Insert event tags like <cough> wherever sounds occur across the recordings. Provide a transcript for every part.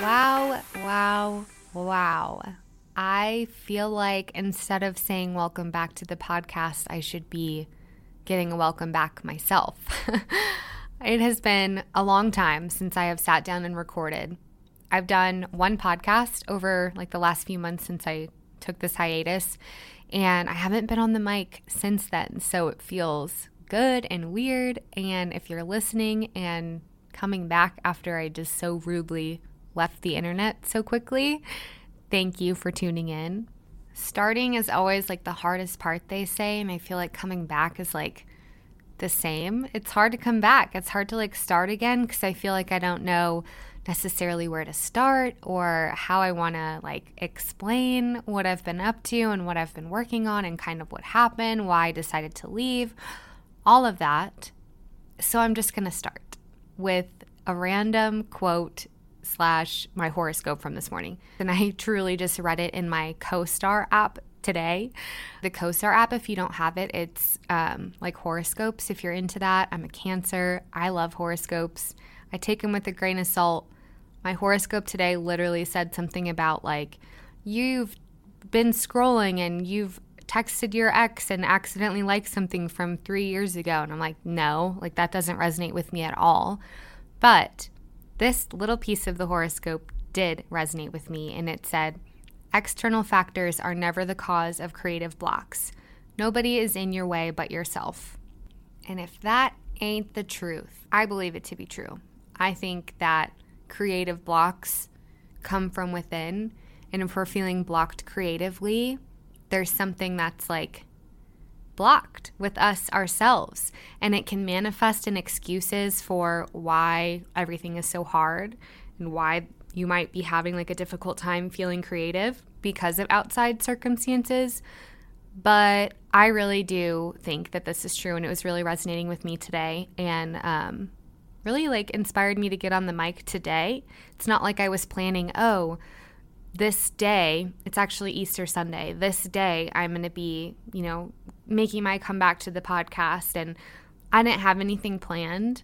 Wow, wow, wow. I feel like instead of saying welcome back to the podcast, I should be getting a welcome back myself. <laughs> it has been a long time since I have sat down and recorded. I've done one podcast over like the last few months since I took this hiatus, and I haven't been on the mic since then. So it feels good and weird. And if you're listening and coming back after I just so rudely left the internet so quickly, thank you for tuning in. Starting is always like the hardest part, they say, and I feel like coming back is like the same. It's hard to come back. It's hard to like start again because I feel like I don't know necessarily where to start or how I want to like explain what I've been up to and what I've been working on and kind of what happened, why I decided to leave, all of that. So I'm just going to start with a random quote slash my horoscope from this morning. And I truly just read it in my CoStar app today. The CoStar app, if you don't have it, it's um, like horoscopes. If you're into that, I'm a Cancer. I love horoscopes. I take them with a grain of salt. My horoscope today literally said something about like, you've been scrolling and you've texted your ex and accidentally liked something from three years ago. And I'm like, no, like that doesn't resonate with me at all. But this little piece of the horoscope did resonate with me, and it said, External factors are never the cause of creative blocks. Nobody is in your way but yourself. And if that ain't the truth, I believe it to be true. I think that creative blocks come from within. And if we're feeling blocked creatively, there's something that's like blocked with us ourselves. And it can manifest in excuses for why everything is so hard and why you might be having like a difficult time feeling creative because of outside circumstances. But I really do think that this is true, and it was really resonating with me today, and um, really like inspired me to get on the mic today. It's not like I was planning, oh, this day, it's actually Easter Sunday. This day, I'm going to be, you know, making my comeback to the podcast. And I didn't have anything planned.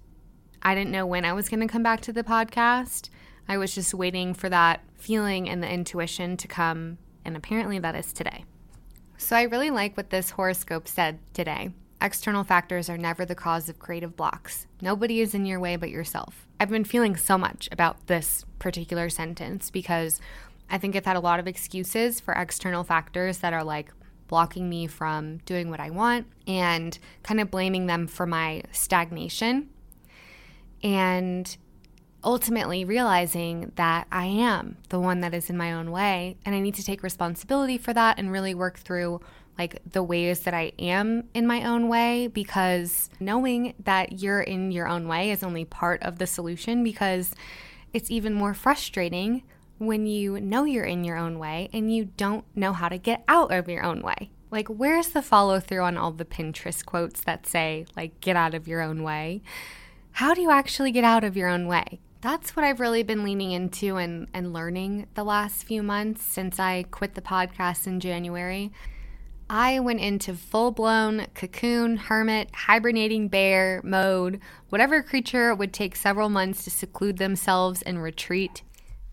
I didn't know when I was going to come back to the podcast. I was just waiting for that feeling and the intuition to come. And apparently, that is today. So, I really like what this horoscope said today. External factors are never the cause of creative blocks. Nobody is in your way but yourself. I've been feeling so much about this particular sentence because I think I've had a lot of excuses for external factors that are like blocking me from doing what I want and kind of blaming them for my stagnation. And ultimately realizing that I am the one that is in my own way and I need to take responsibility for that and really work through like the ways that I am in my own way because knowing that you're in your own way is only part of the solution because it's even more frustrating when you know you're in your own way and you don't know how to get out of your own way. Like, where's the follow through on all the Pinterest quotes that say, like, get out of your own way? How do you actually get out of your own way? That's what I've really been leaning into and, and learning the last few months since I quit the podcast in January. I went into full blown cocoon, hermit, hibernating bear mode, whatever creature would take several months to seclude themselves and retreat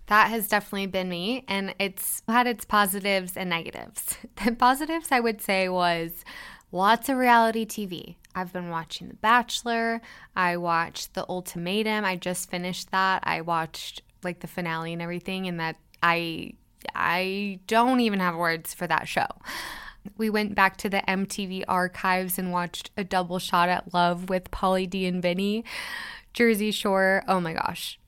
that has definitely been me, and it's had its positives and negatives. <laughs> The positives, I would say, was lots of reality TV. I've been watching The Bachelor. I watched The Ultimatum. I just finished that. I watched like the finale and everything, and that I I don't even have words for that show. We went back to the MTV archives and watched a double shot at love with Pauly D and Vinny. Jersey Shore. Oh my gosh.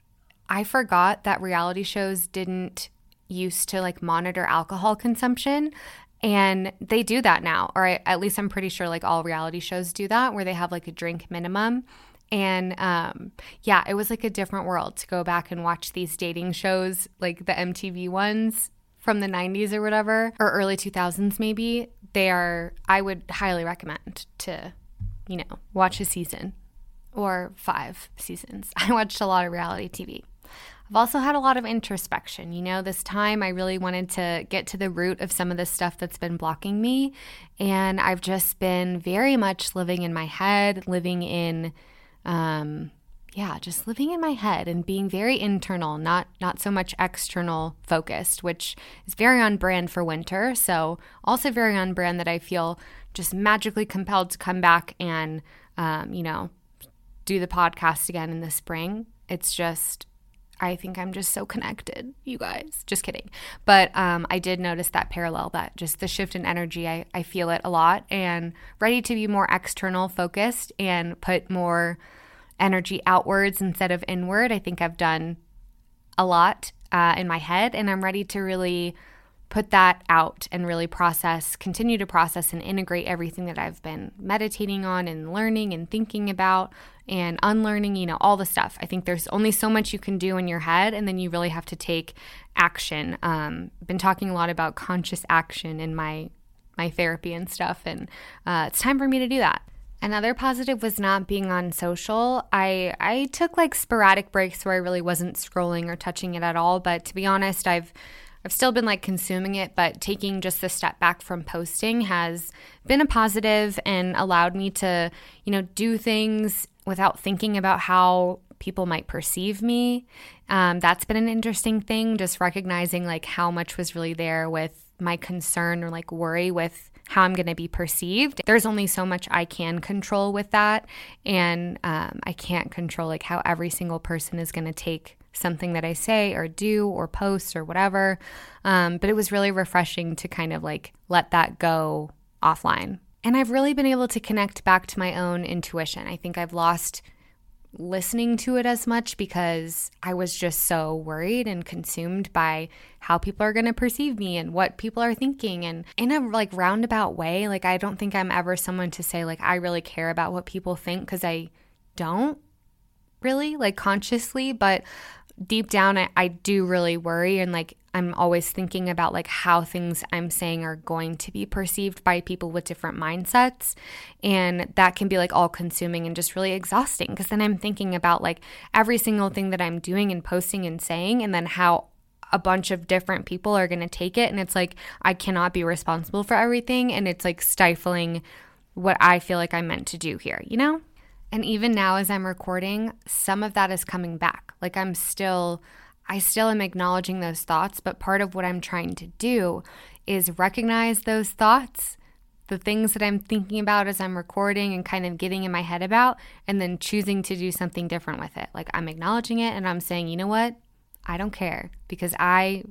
I forgot that reality shows didn't used to like monitor alcohol consumption and they do that now or I, at least i'm pretty sure like all reality shows do that where they have like a drink minimum and um, yeah it was like a different world to go back and watch these dating shows like the mtv ones from the 90s or whatever or early 2000s maybe they are i would highly recommend to you know watch a season or five seasons <laughs> i watched a lot of reality tv I've also had a lot of introspection. You know, this time I really wanted to get to the root of some of the stuff that's been blocking me. And I've just been very much living in my head, living in, um, yeah, just living in my head and being very internal, not not so much external focused, which is very on brand for winter. So also very on brand that I feel just magically compelled to come back and, um, you know, do the podcast again in the spring. It's just I think I'm just so connected, you guys. Just kidding. But um, I did notice that parallel, that just the shift in energy, I, I feel it a lot and ready to be more external focused and put more energy outwards instead of inward. I think I've done a lot uh, in my head and I'm ready to really put that out and really process, continue to process and integrate everything that I've been meditating on and learning and thinking about and unlearning, you know, all the stuff. I think there's only so much you can do in your head, and then you really have to take action. Um, been talking a lot about conscious action in my my therapy and stuff, and uh, it's time for me to do that. Another positive was not being on social. I I took like sporadic breaks where I really wasn't scrolling or touching it at all, but to be honest, I've I've still been like consuming it, but taking just a step back from posting has been a positive and allowed me to, you know, do things without thinking about how people might perceive me. Um, that's been an interesting thing, just recognizing like how much was really there with my concern or like worry with how I'm going to be perceived. There's only so much I can control with that. And um, I can't control like how every single person is going to take something that I say or do or post or whatever. Um, but it was really refreshing to kind of like let that go offline. And I've really been able to connect back to my own intuition. I think I've lost listening to it as much because I was just so worried and consumed by how people are going to perceive me and what people are thinking. And in a like roundabout way like I don't think I'm ever someone to say like I really care about what people think cuz I don't really like consciously but deep down I, I do really worry and like i'm always thinking about like how things i'm saying are going to be perceived by people with different mindsets. And that can be like all consuming and just really exhausting because then i'm thinking about like every single thing that i'm doing and posting and saying and then how a bunch of different people are going to take it. And it's like i cannot be responsible for everything and it's like stifling what i feel like i'm meant to do here you know and even now, as I'm recording, some of that is coming back. Like I'm still, I still am acknowledging those thoughts, but part of what I'm trying to do is recognize those thoughts, the things that I'm thinking about as I'm recording and kind of getting in my head about, and then choosing to do something different with it. Like I'm acknowledging it and I'm saying, you know what? I don't care because I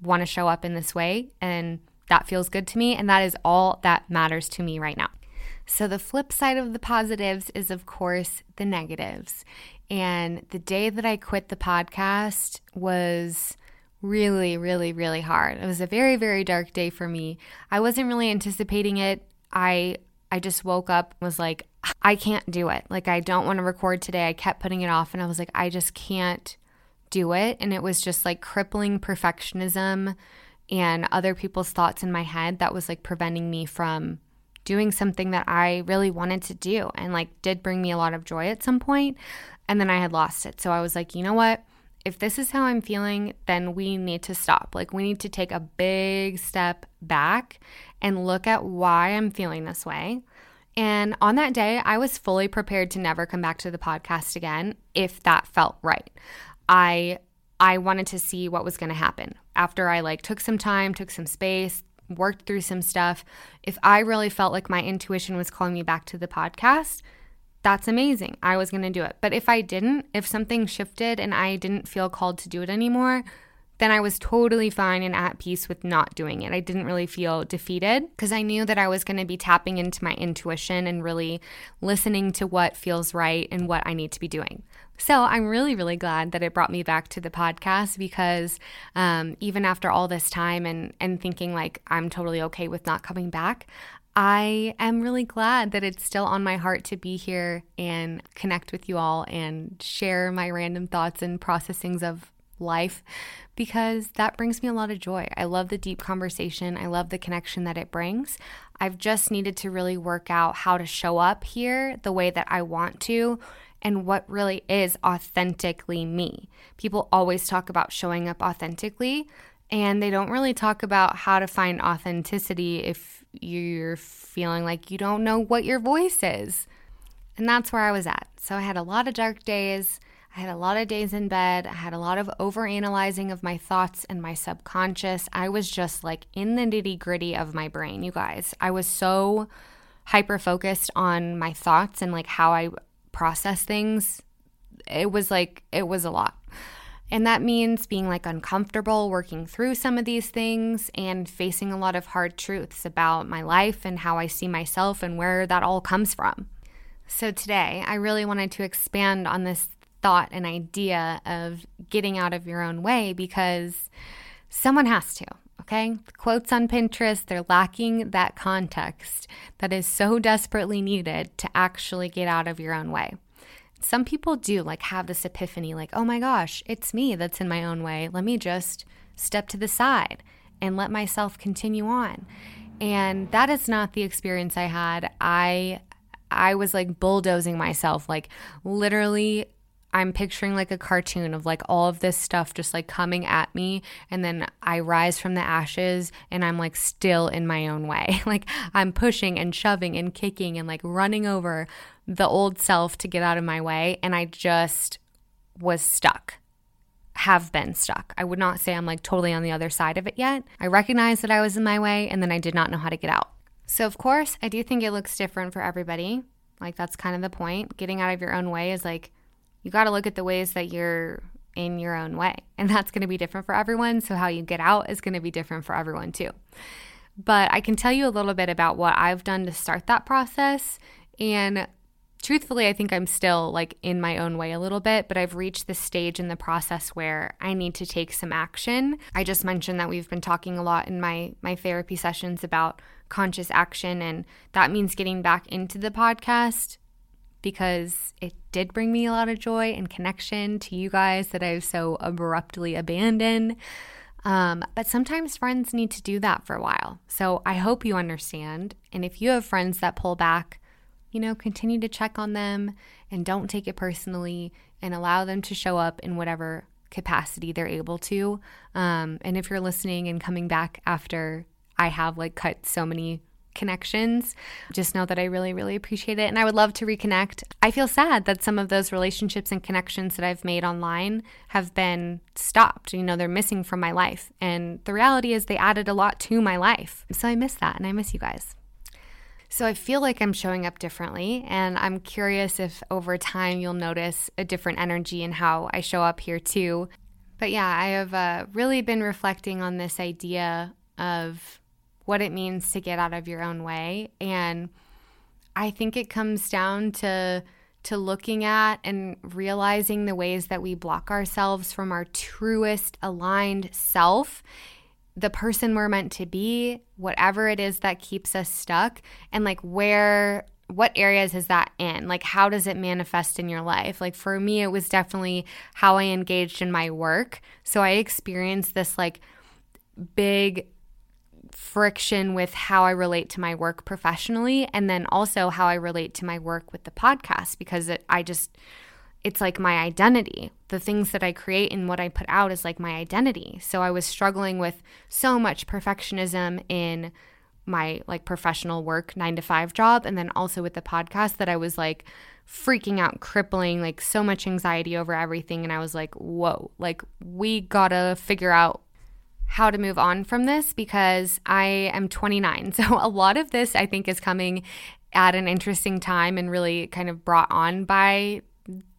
want to show up in this way and that feels good to me. And that is all that matters to me right now. So, the flip side of the positives is, of course, the negatives. And the day that I quit the podcast was really, really, really hard. It was a very, very dark day for me. I wasn't really anticipating it. I I just woke up was like, I can't do it. Like I don't want to record today. I kept putting it off and I was like, I just can't do it. And it was just like crippling perfectionism and other people's thoughts in my head that was like preventing me from doing something that I really wanted to do and like did bring me a lot of joy at some point and then I had lost it. So I was like, you know what? If this is how I'm feeling, then we need to stop. Like we need to take a big step back and look at why I'm feeling this way. And on that day, I was fully prepared to never come back to the podcast again if that felt right. I I wanted to see what was going to happen. After I like took some time, took some space, worked through some stuff, if I really felt like my intuition was calling me back to the podcast, that's amazing. I was going to do it. But if I didn't, if something shifted and I didn't feel called to do it anymore, then I was totally fine and at peace with not doing it. I didn't really feel defeated because I knew that I was going to be tapping into my intuition and really listening to what feels right and what I need to be doing. So I'm really, really glad that it brought me back to the podcast because um, even after all this time and, and thinking like I'm totally okay with not coming back, I am really glad that it's still on my heart to be here and connect with you all and share my random thoughts and processings of life because that brings me a lot of joy. I love the deep conversation, I love the connection that it brings. I've just needed to really work out how to show up here the way that I want to and what really is authentically me. People always talk about showing up authentically, and they don't really talk about how to find authenticity if you're feeling like you don't know what your voice is. And that's where I was at. So I had a lot of dark days. I had a lot of days in bed. I had a lot of overanalyzing of my thoughts and my subconscious. I was just like in the nitty gritty of my brain, you guys. I was so hyper focused on my thoughts and like how I process things. It was like, it was a lot. And that means being like uncomfortable working through some of these things and facing a lot of hard truths about my life and how I see myself and where that all comes from. So today, I really wanted to expand on this thought and idea of getting out of your own way because someone has to. Okay. Quotes on Pinterest, they're lacking that context that is so desperately needed to actually get out of your own way some people do like have this epiphany like, oh my gosh, it's me that's in my own way. Let me just step to the side and let myself continue on. And that is not the experience I had. I I was like bulldozing myself, like literally I'm picturing like a cartoon of like all of this stuff just like coming at me. And then I rise from the ashes and I'm like still in my own way. <laughs> like I'm pushing and shoving and kicking and like running over the old self to get out of my way. And I just was stuck, have been stuck. I would not say I'm like totally on the other side of it yet. I recognized that I was in my way and then I did not know how to get out. So, of course, I do think it looks different for everybody. Like, that's kind of the point. Getting out of your own way is like, you got to look at the ways that you're in your own way. <laughs> And that's going to be different for everyone. So, how you get out is going to be different for everyone too. But I can tell you a little bit about what I've done to start that process. And truthfully, I think I'm still like in my own way a little bit, but I've reached this stage in the process where I need to take some action. I just mentioned that we've been talking a lot in my my therapy sessions about conscious action and that means getting back into the podcast because it did bring me a lot of joy and connection to you guys that I've so abruptly abandoned. Um, but sometimes friends need to do that for a while. So I hope you understand. And if you have friends that pull back, you know, continue to check on them and don't take it personally and allow them to show up in whatever capacity they're able to. Um, and if you're listening and coming back after I have like cut so many connections. Just know that I really, really appreciate it and I would love to reconnect. I feel sad that some of those relationships and connections that I've made online have been stopped. You know, they're missing from my life. And the reality is they added a lot to my life. So I miss that and I miss you guys. So I feel like I'm showing up differently, and I'm curious if over time you'll notice a different energy in how I show up here too. But yeah, I have uh, really been reflecting on this idea of what it means to get out of your own way. And I think it comes down to to looking at and realizing the ways that we block ourselves from our truest aligned self, the person we're meant to be, whatever it is that keeps us stuck, and like where what areas is that in? Like, how does it manifest in your life? Like, for me, it was definitely how I engaged in my work. So I experienced this like big friction with how I relate to my work professionally and then also how I relate to my work with the podcast because it, I just it's like my identity. The things that I create and what I put out is like my identity. So I was struggling with so much perfectionism in my like professional work 9 to 5 job and then also with the podcast that I was like freaking out, crippling, like so much anxiety over everything and I was like, "Whoa, like we got to figure out how to move on from this because I am 29. <laughs> So a lot of this I think is coming at an interesting time and really kind of brought on by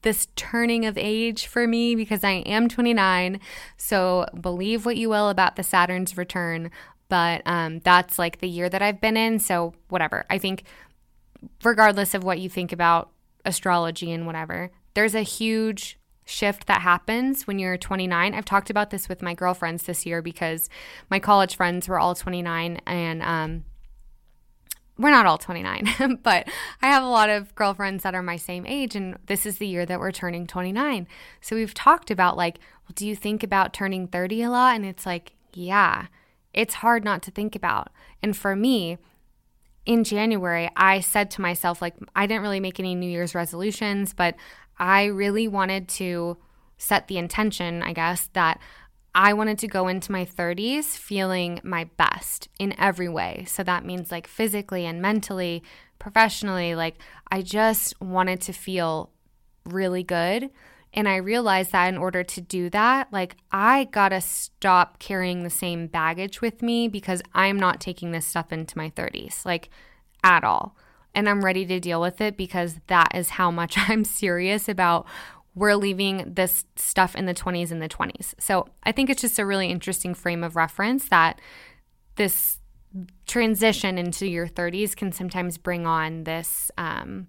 this turning of age for me because I am 29. So believe what you will about the Saturn's return, but um, that's like the year that I've been in. So whatever. I think, regardless of what you think about astrology and whatever, there's a huge shift that happens when you're 29. I've talked about this with my girlfriends this year because my college friends were all 29 and um, we're not all 29, <laughs> but I have a lot of girlfriends that are my same age, and this is the year that we're turning 29. So we've talked about, like, well, do you think about turning 30 a lot? And it's like, yeah, it's hard not to think about. And for me, in January, I said to myself, like, I didn't really make any New Year's resolutions, but I really wanted to set the intention, I guess, that I wanted to go into my 30s feeling my best in every way. So that means like physically and mentally, professionally. Like, I just wanted to feel really good. And I realized that in order to do that, like, I gotta stop carrying the same baggage with me because I'm not taking this stuff into my 30s, like, at all. And I'm ready to deal with it because that is how much <laughs> I'm serious about we're leaving this stuff in the 20s and the 20s. So I think it's just a really interesting frame of reference that this transition into your 30s can sometimes bring on this um,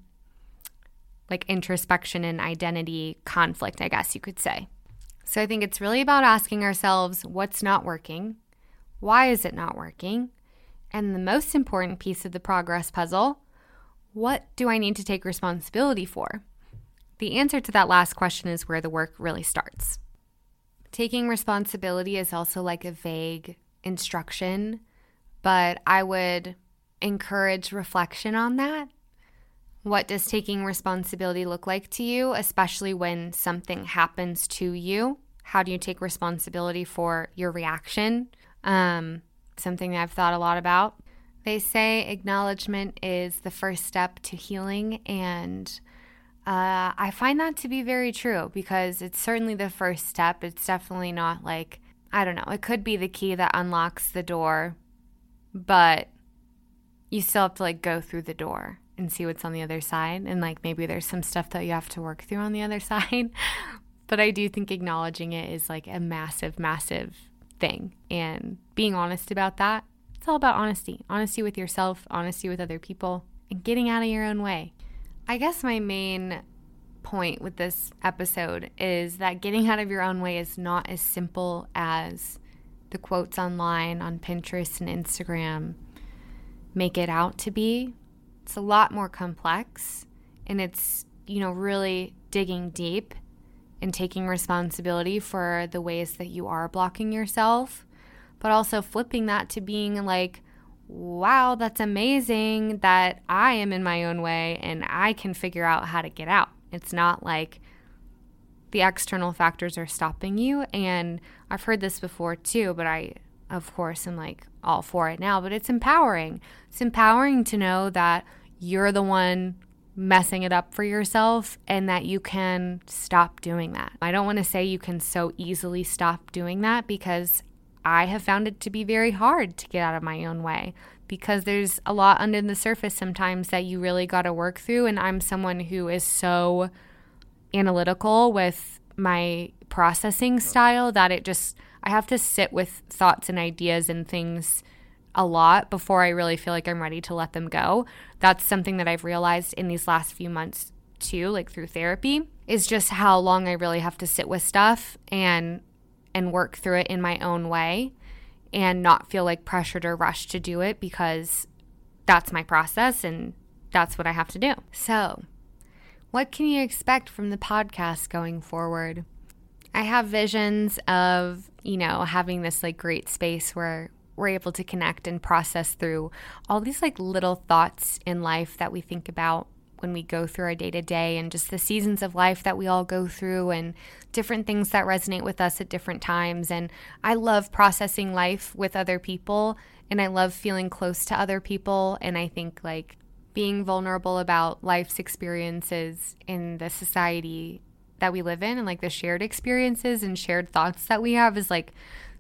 like introspection and identity conflict, I guess you could say. So I think it's really about asking ourselves what's not working, why is it not working, and the most important piece of the progress puzzle what do I need to take responsibility for? The answer to that last question is where the work really starts. Taking responsibility is also like a vague instruction, but I would encourage reflection on that. What does taking responsibility look like to you, especially when something happens to you? How do you take responsibility for your reaction? Um, something that I've thought a lot about. They say acknowledgement is the first step to healing, and uh, I find that to be very true because it's certainly the first step. It's definitely not like, I don't know, it could be the key that unlocks the door, but you still have to like go through the door and see what's on the other side. And like maybe there's some stuff that you have to work through on the other <laughs> side. but I do think acknowledging it is like a massive, massive thing. And being honest about that, it's all about honesty honesty with yourself, honesty with other people, and getting out of your own way. I guess my main point with this episode is that getting out of your own way is not as simple as the quotes online on Pinterest and Instagram make it out to be. It's a lot more complex and it's, you know, really digging deep and taking responsibility for the ways that you are blocking yourself, but also flipping that to being like, wow, that's amazing that I am in my own way and I can figure out how to get out. It's not like the external factors are stopping you. And I've heard this before too, but I, of course, am like all for it now. But it's empowering. It's empowering to know that you're the one messing it up for yourself and that you can stop doing that. I don't want to say you can so easily stop doing that because I have found it to be very hard to get out of my own way because there's a lot under the surface sometimes that you really got to work through. And I'm someone who is so analytical with my processing style that it just, I have to sit with thoughts and ideas and things a lot before I really feel like I'm ready to let them go. That's something that I've realized in these last few months too, like through therapy, is just how long I really have to sit with stuff and and work through it in my own way and not feel like pressured or rushed to do it because that's my process and that's what I have to do. So, what can you expect from the podcast going forward? I have visions of, you know, having this like great space where we're able to connect and process through all these like little thoughts in life that we think about when we go through our day to day and just the seasons of life that we all go through and different things that resonate with us at different times. And I love processing life with other people and I love feeling close to other people. And I think like being vulnerable about life's experiences in the society that we live in and like the shared experiences and shared thoughts that we have is like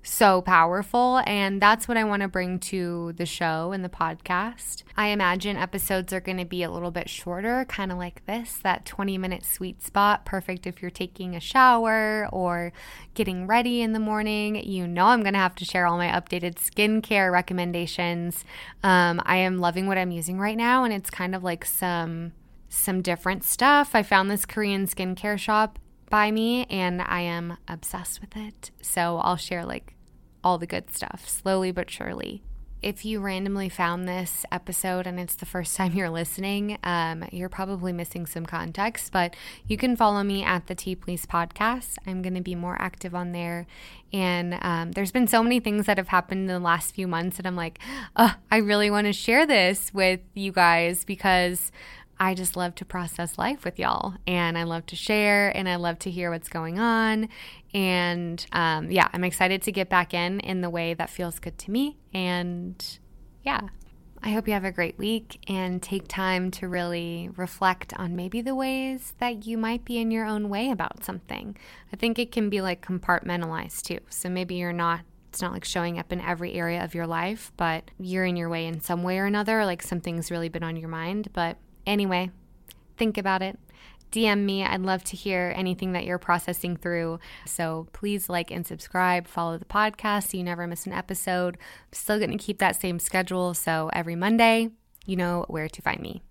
so powerful. And that's what I want to bring to the show and the podcast. I imagine episodes are going to be a little bit shorter, kind of like this that 20 minute sweet spot. Perfect if you're taking a shower or getting ready in the morning. You know, I'm going to have to share all my updated skincare recommendations. Um, I am loving what I'm using right now, and it's kind of like some some different stuff. I found this Korean skincare shop by me and I am obsessed with it. So I'll share like all the good stuff slowly but surely. If you randomly found this episode and it's the first <laughs> time you're listening, um, you're probably missing some context, but you can follow me at the Tea Please podcast. I'm going to be more active on there. And um, there's been so many things that have happened in the last few months that I'm like, oh, I really want to share this with you guys because I just love to process life with y'all and I love to share and I love to hear what's going on. And um, yeah, I'm excited to get back in in the way that feels good to me. And yeah, I hope you have a great week and take time to really reflect on maybe the ways that you might be in your own way about something. I think it can be like compartmentalized too. So maybe you're not it's not like showing up in every area of your life, but you're in your way in some way or another, like something's really been on your mind. But anyway, think about it. DM me. I'd love to hear anything that you're processing through. So please like and subscribe, follow the podcast so you never miss an episode. I'm still going to keep that same schedule. So every Monday, you know where to find me.